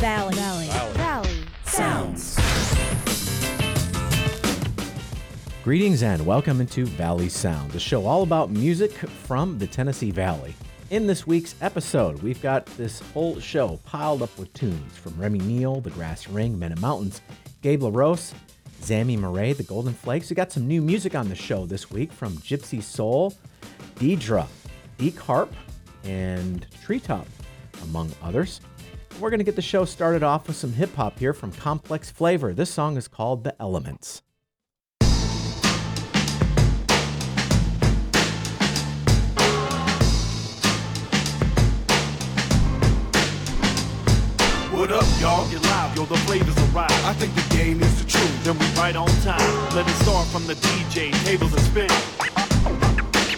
Valley. Valley. Valley. Sounds. Greetings and welcome into Valley Sound, the show all about music from the Tennessee Valley. In this week's episode, we've got this whole show piled up with tunes from Remy Neal, The Grass Ring, Men of Mountains, Gabe LaRose, Zammy Murray, The Golden Flakes. We got some new music on the show this week from Gypsy Soul, Deidre, Deke Harp, and Treetop, among others. We're going to get the show started off with some hip hop here from Complex Flavor. This song is called The Elements. What up, y'all? Get loud, yo, the flavors arrive. I think the game is the truth. Then we right on time. Let it start from the DJ, tables and spin.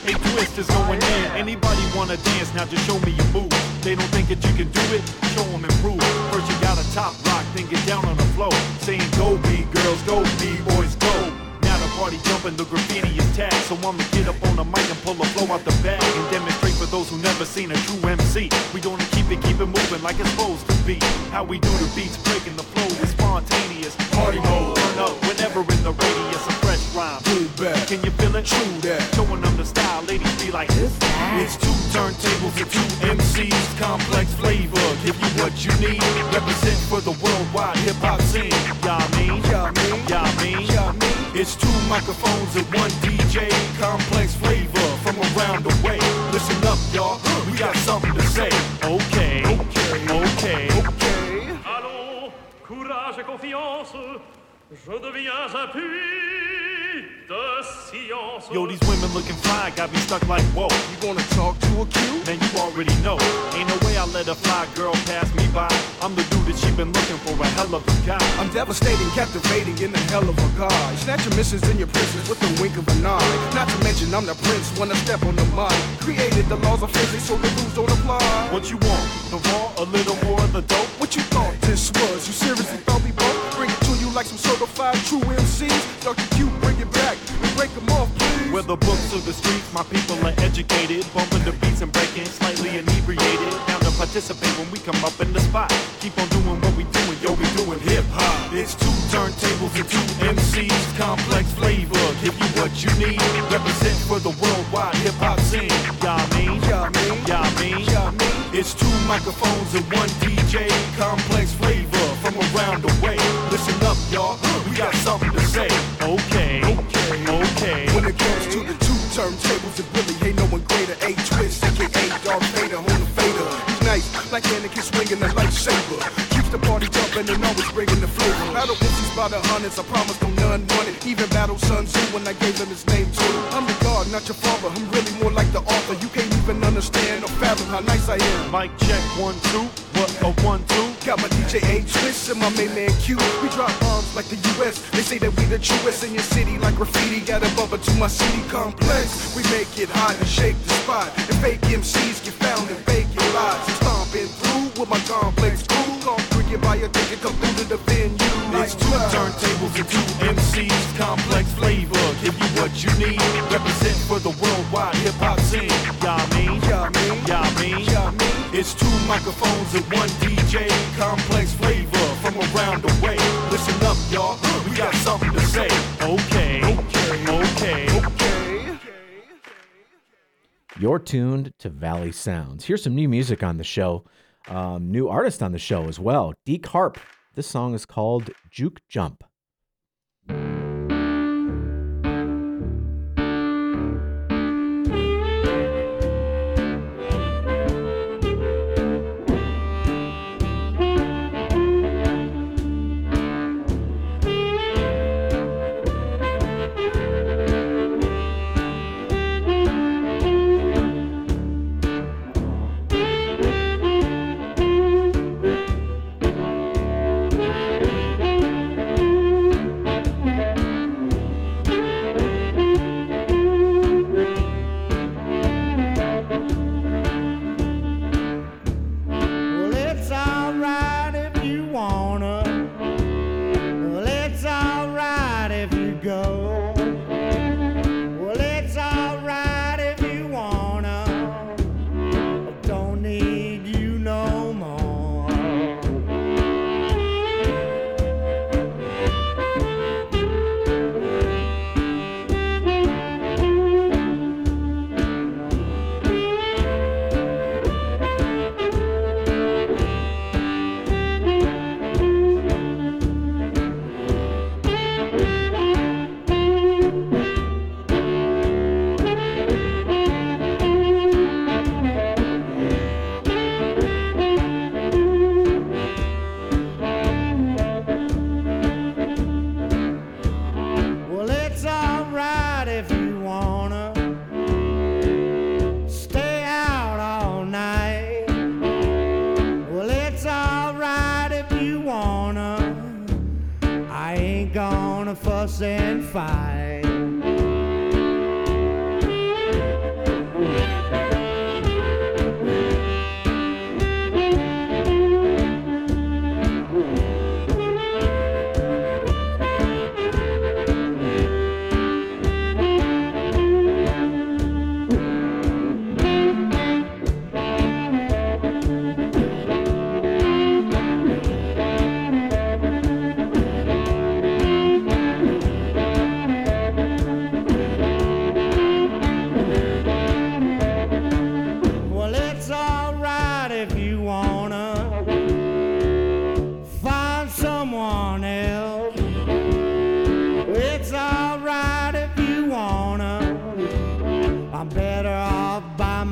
A twist is going in. Anybody wanna dance? Now just show me your move. They don't think that you can do it? Show them improve. First you gotta top rock, then get down on the floor. Saying go be girls, go be boys, go. Now the party jumping, the graffiti is tagged. So I'ma get up on the mic and pull a flow out the bag and demonstrate for those who never seen a true MC. We gonna keep it, keep it moving like it's supposed to be. How we do the beats, breaking the flow is spontaneous. Party mode, turn up whenever in the radius. A fresh rhyme, boom back. Can you feel it? True that. Showing them the style, ladies be like, this it's two turntables and two MCs, complex flavor. Give you what you need. Represent for the worldwide hip hop scene. Y'all mean? Y'all mean? Y'all mean? Y'all mean? It's two microphones and one DJ, complex flavor from around the way. Listen up, y'all, we got something to say. Okay, okay, okay. Allons, courage et confiance, je deviens un puits de science. Yo, these women looking fly, got me stuck like whoa. You gonna talk to a Q? Man, you already know. Ain't no way I let a fly girl pass me by. I'm the dude that she been looking for, a hell of a guy. I'm devastating, captivating in the hell of a guy. Snatch your missions and your princess with the wink of an eye. Not to mention I'm the prince when I step on the mic. Created the laws of physics so the rules don't apply. What you want? The raw, a little more of the dope? What you thought this was? You seriously thought we broke? Like some certified true MCs. Dr. Q, bring it back and break them off, please. Where the books of the streets, my people are educated. Bumping the beats and breaking, slightly inebriated. Down to participate when we come up in the spot. Keep on doing what we doing, yo, we doing hip hop. It's two turntables and two MCs, complex flavor. Give you what you need. Represent for the worldwide hip hop scene. Y'all mean? Y'all mean? Y'all mean? Y'all mean? It's two microphones and one DJ, complex flavor from around the way. Listen up, y'all, we got something to say. Okay, okay, okay. When it comes to the two turntables, it really ain't no one greater. A twist, aka Darth Vader, on the fader. He's nice, like Anakin swinging a lightsaber. The party jumping and always bringing the flavor. Battle MCs by the hundreds, I promise no none want it. Even battle Sun Tzu when I gave him his name too. I'm the god, not your father. I'm really more like the author. You can't even understand or fathom how nice I am. Mic check one two. What a one two. Got my DJ A Twist and my main man Q. We drop bombs like the US. They say that we the truest in your city like graffiti. Got a bumper to my city complex. We make it hot and shake the spot. And fake MCs get found in vacant lots. And stomping through with my complex crew. Call cricket by a ticket, come through to the venue. It's two turntables and two MCs, complex flavor. Give you what you need. Represent for the worldwide hip hop scene. Y'all mean? Y'all mean? Y'all mean? Y'all mean? It's two microphones and one DJ, complex flavor from around the way. Listen up, y'all, we got something to say. Okay, okay, okay. Okay. You're tuned to Valley Sounds. Here's some new music on the show. Um, new artist on the show as well. Deke Harp. This song is called Juke Jump.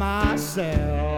myself.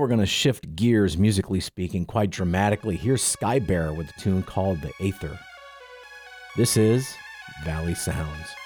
we're going to shift gears, musically speaking, quite dramatically. Here's Skybearer with a tune called The Aether. This is Valley Sounds.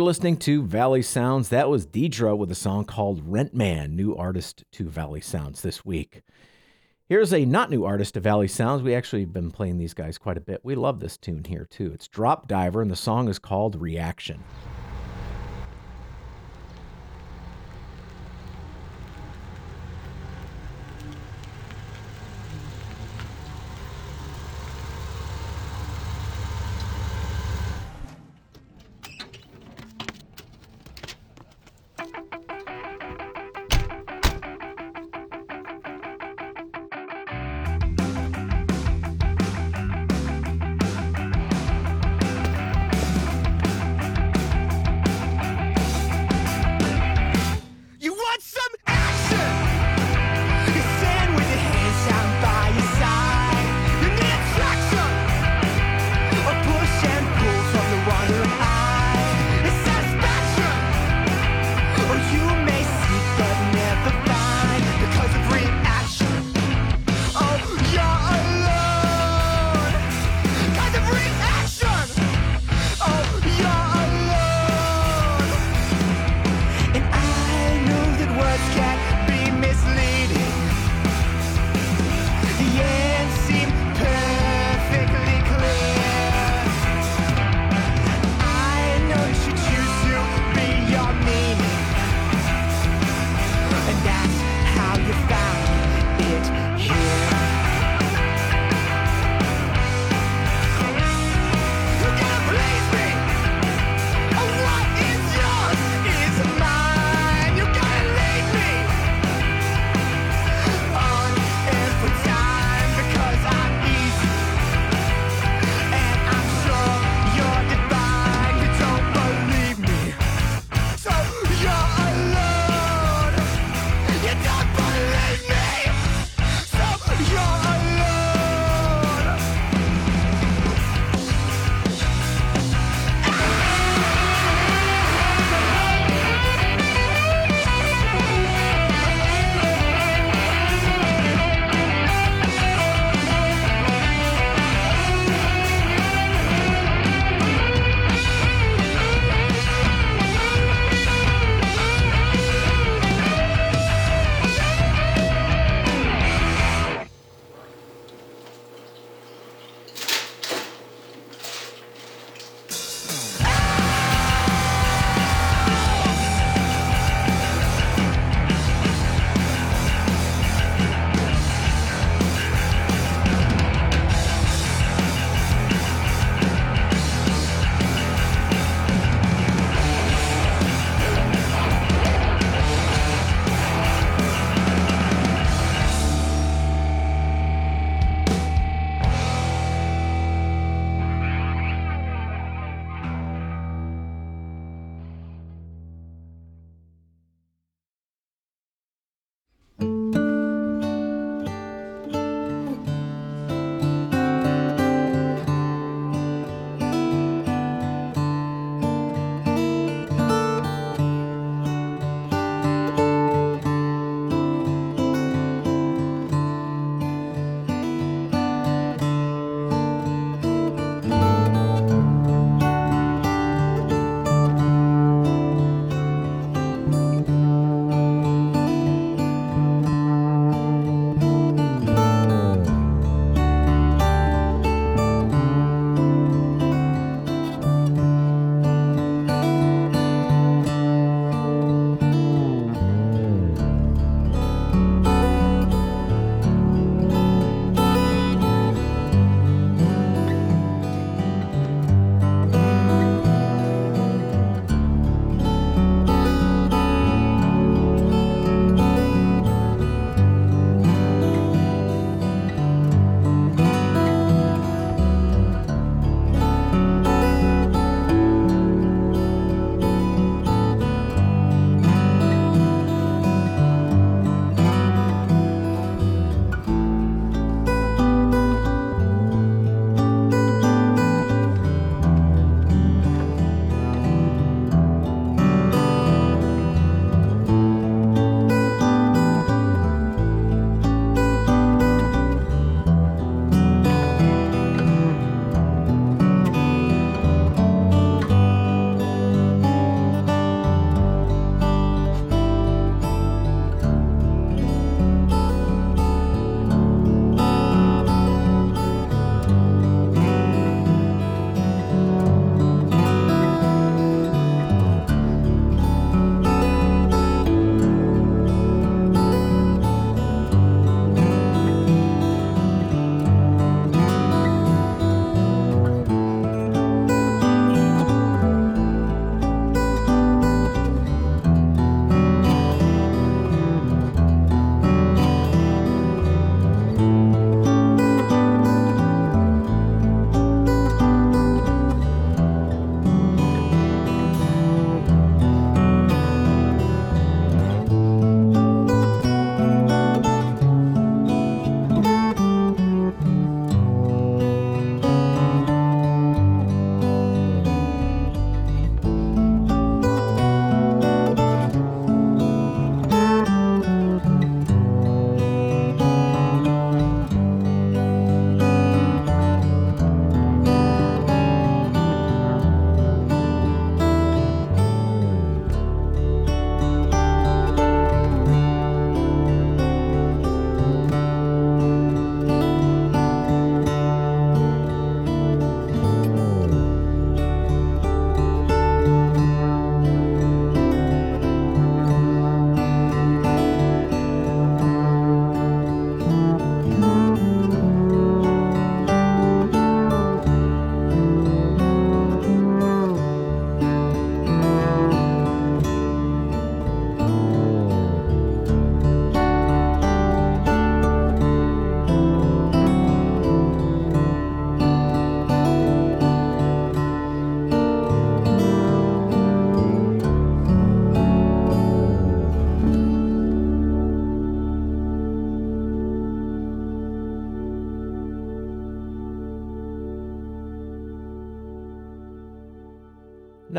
You're listening to Valley Sounds. That was Deidre with a song called Rent Man, new artist to Valley Sounds this week. Here's a not new artist to Valley Sounds. We actually have been playing these guys quite a bit. We love this tune here too. It's Drop Diver, and the song is called Reaction.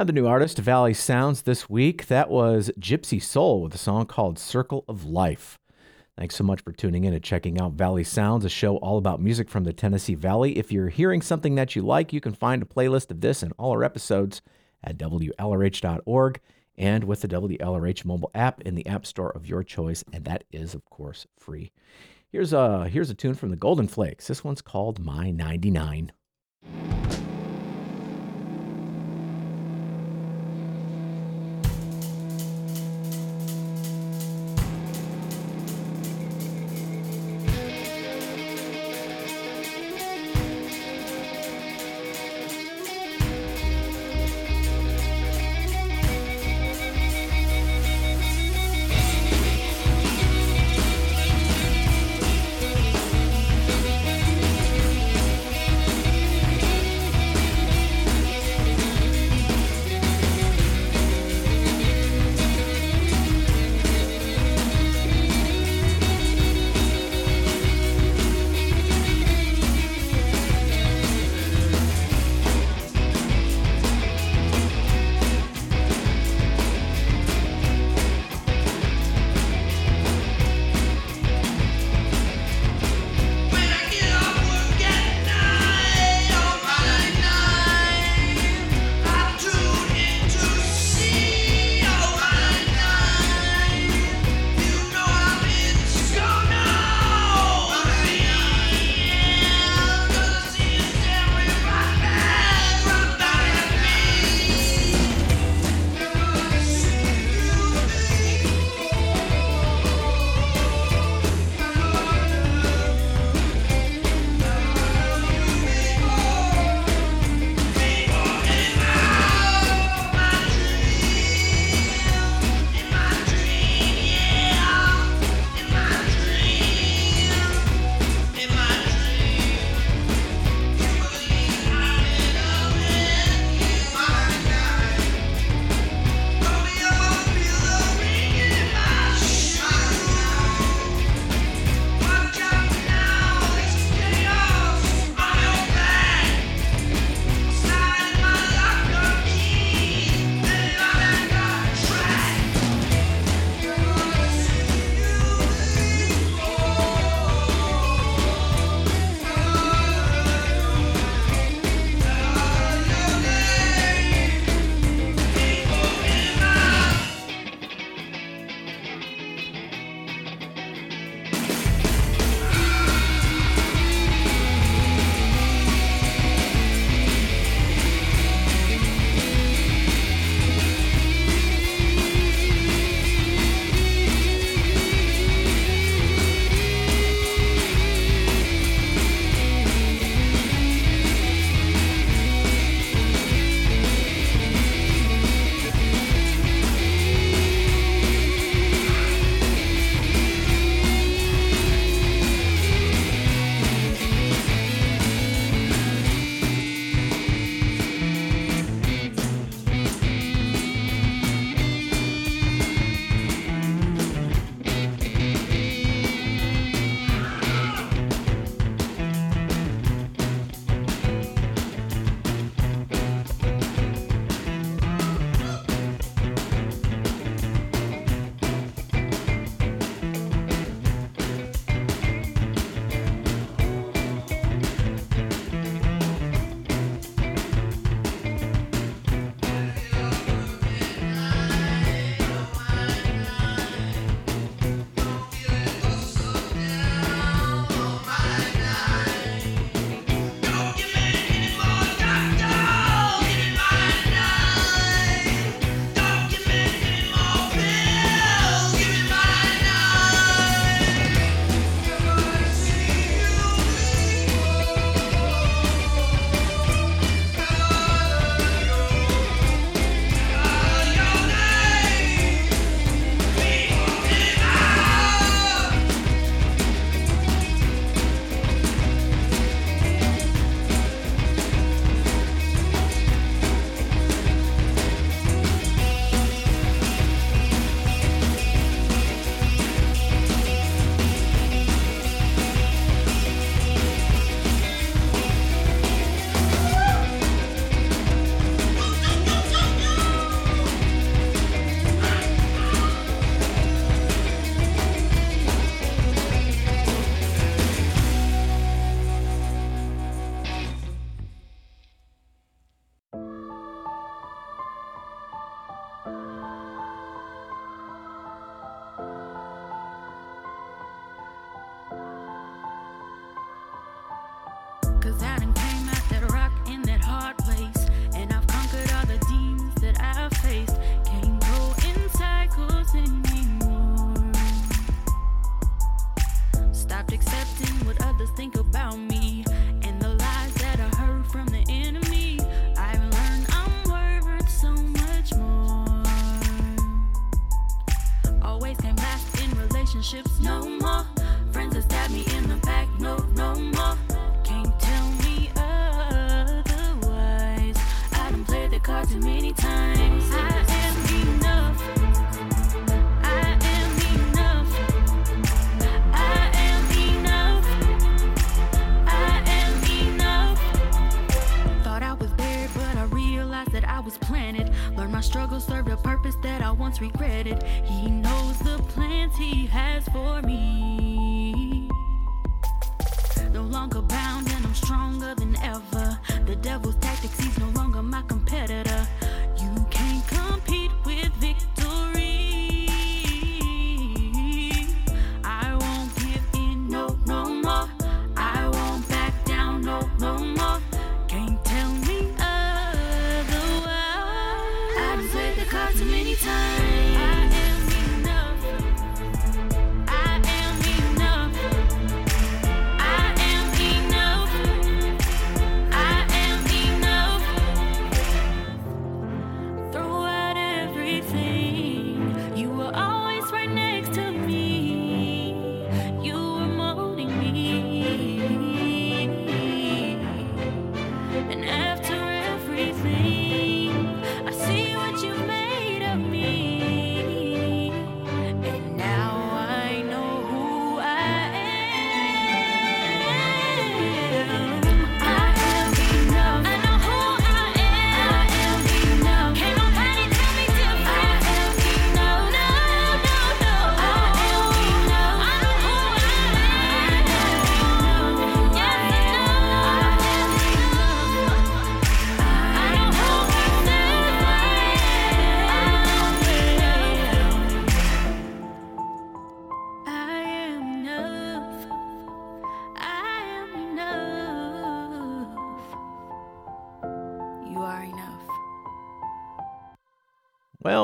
Another new artist Valley Sounds this week. That was Gypsy Soul with a song called Circle of Life. Thanks so much for tuning in and checking out Valley Sounds, a show all about music from the Tennessee Valley. If you're hearing something that you like, you can find a playlist of this and all our episodes at WLRH.org and with the WLRH mobile app in the App Store of your choice, and that is, of course, free. Here's a here's a tune from the Golden Flakes. This one's called My 99.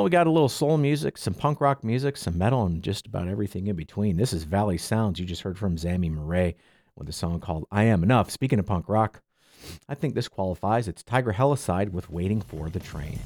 we got a little soul music, some punk rock music, some metal, and just about everything in between. This is Valley Sounds. You just heard from Zami Murray with a song called I Am Enough. Speaking of punk rock, I think this qualifies. It's Tiger Helicide with Waiting for the Train.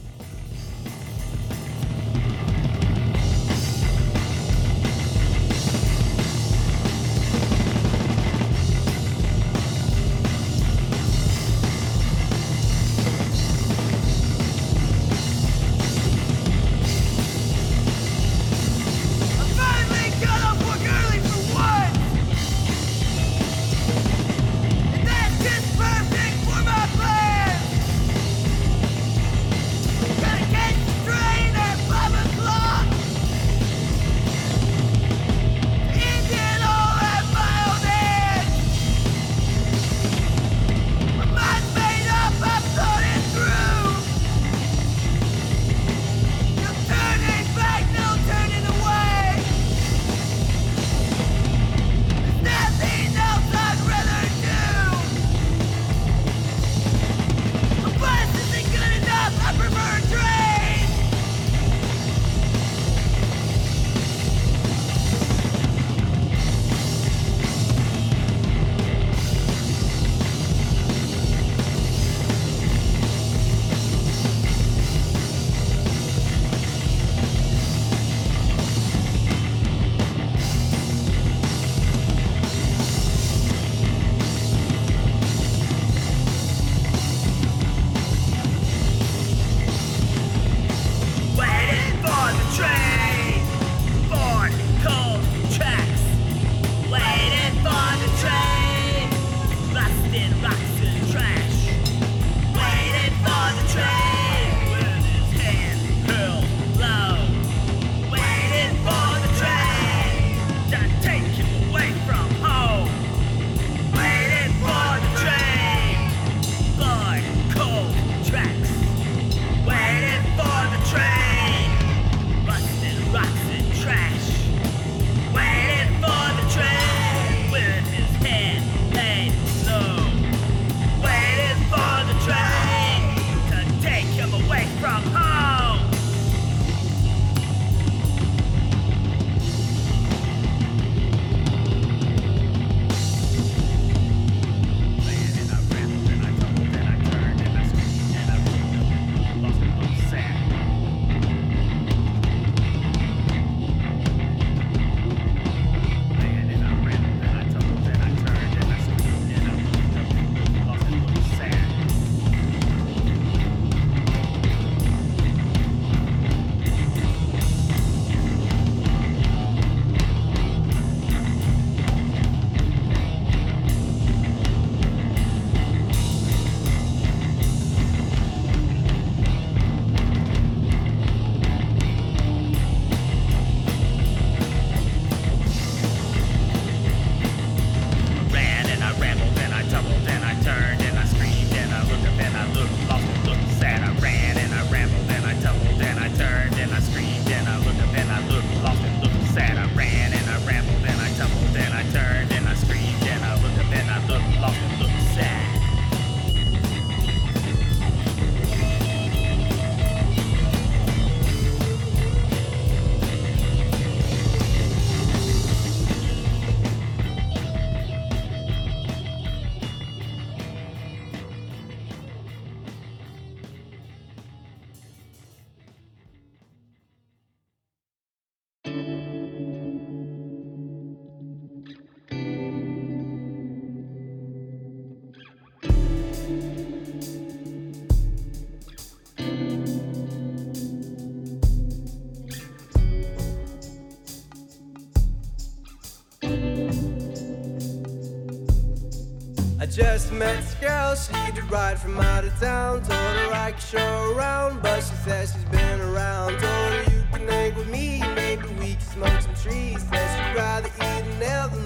just met this girl, she did ride from out of town. Told her I could show her around, but she says she's been around. Told her you can hang with me, maybe we can smoke some trees. Says she'd rather eat an L than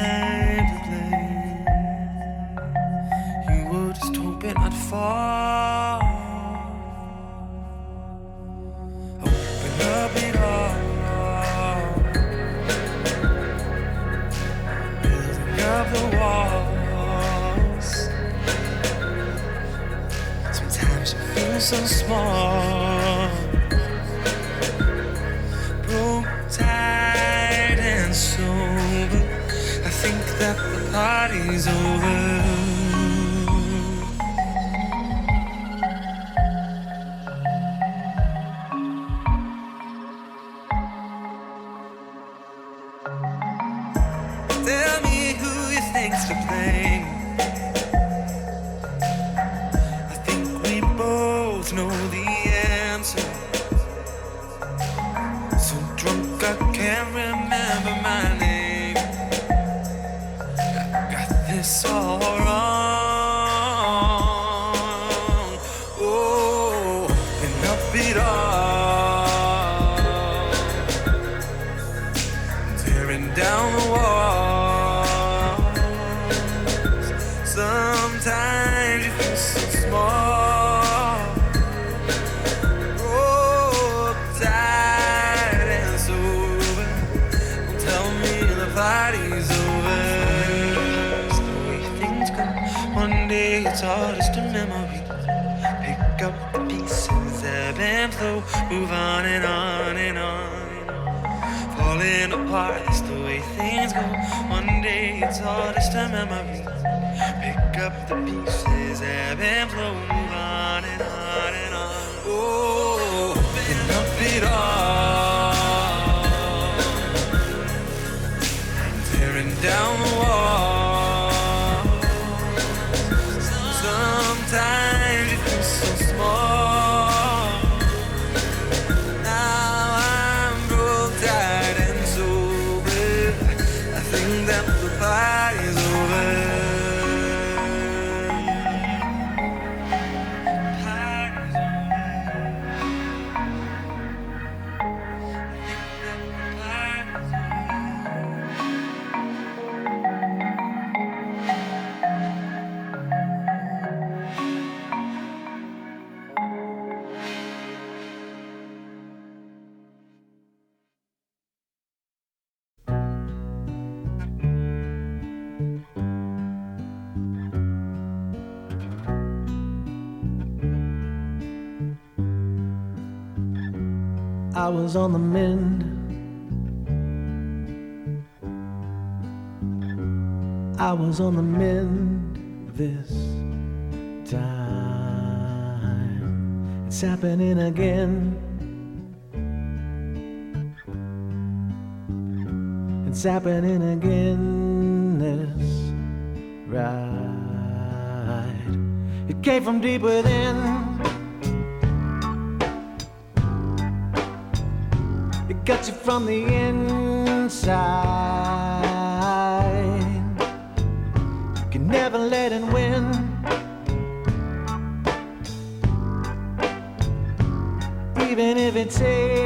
not far. Open up it all. Building up the walls. Sometimes you feel so small. Broke, tired, and sober. I think that the party's over. One day it's all just a memory. Pick up the pieces, ebb and flow, move on and on and on. Falling apart is the way things go. One day it's all just a memory. Pick up the pieces, ebb and flow, move on and on and on. Oh, open up it all. was on the mend. I was on the mend this time. It's happening again. It's happening again this ride. It came from deep within. got you from the inside. Can never let it win. Even if it takes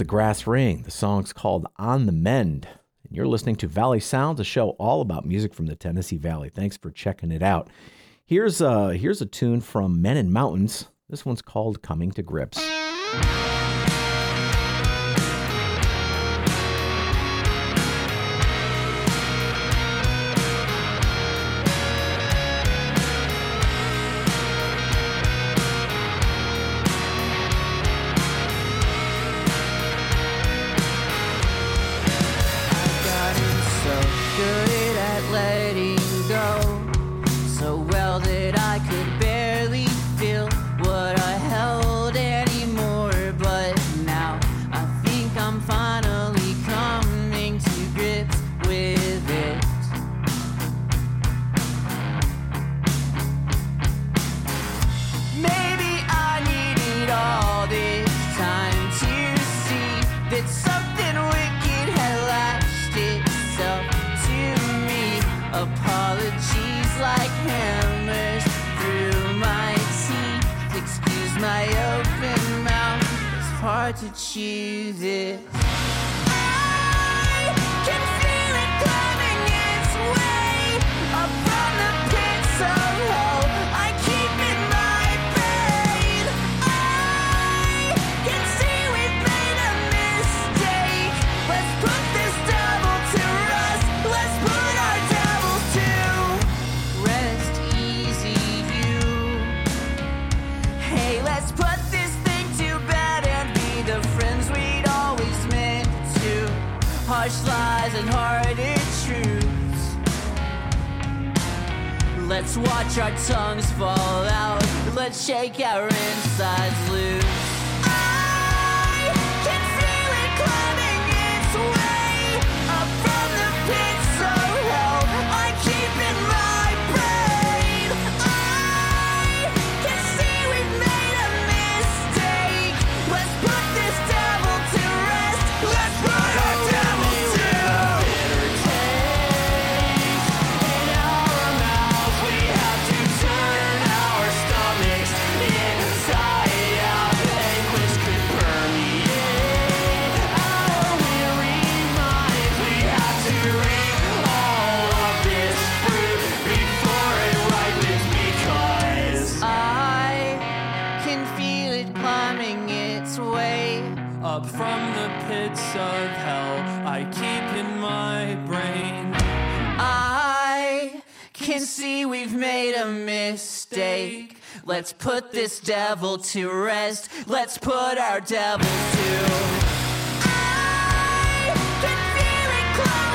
the Grass Ring. The song's called On the Mend. And you're listening to Valley Sounds, a show all about music from the Tennessee Valley. Thanks for checking it out. Here's a, here's a tune from Men and Mountains. This one's called Coming to Grips. put this devil to rest. Let's put our devil to. I can feel it close.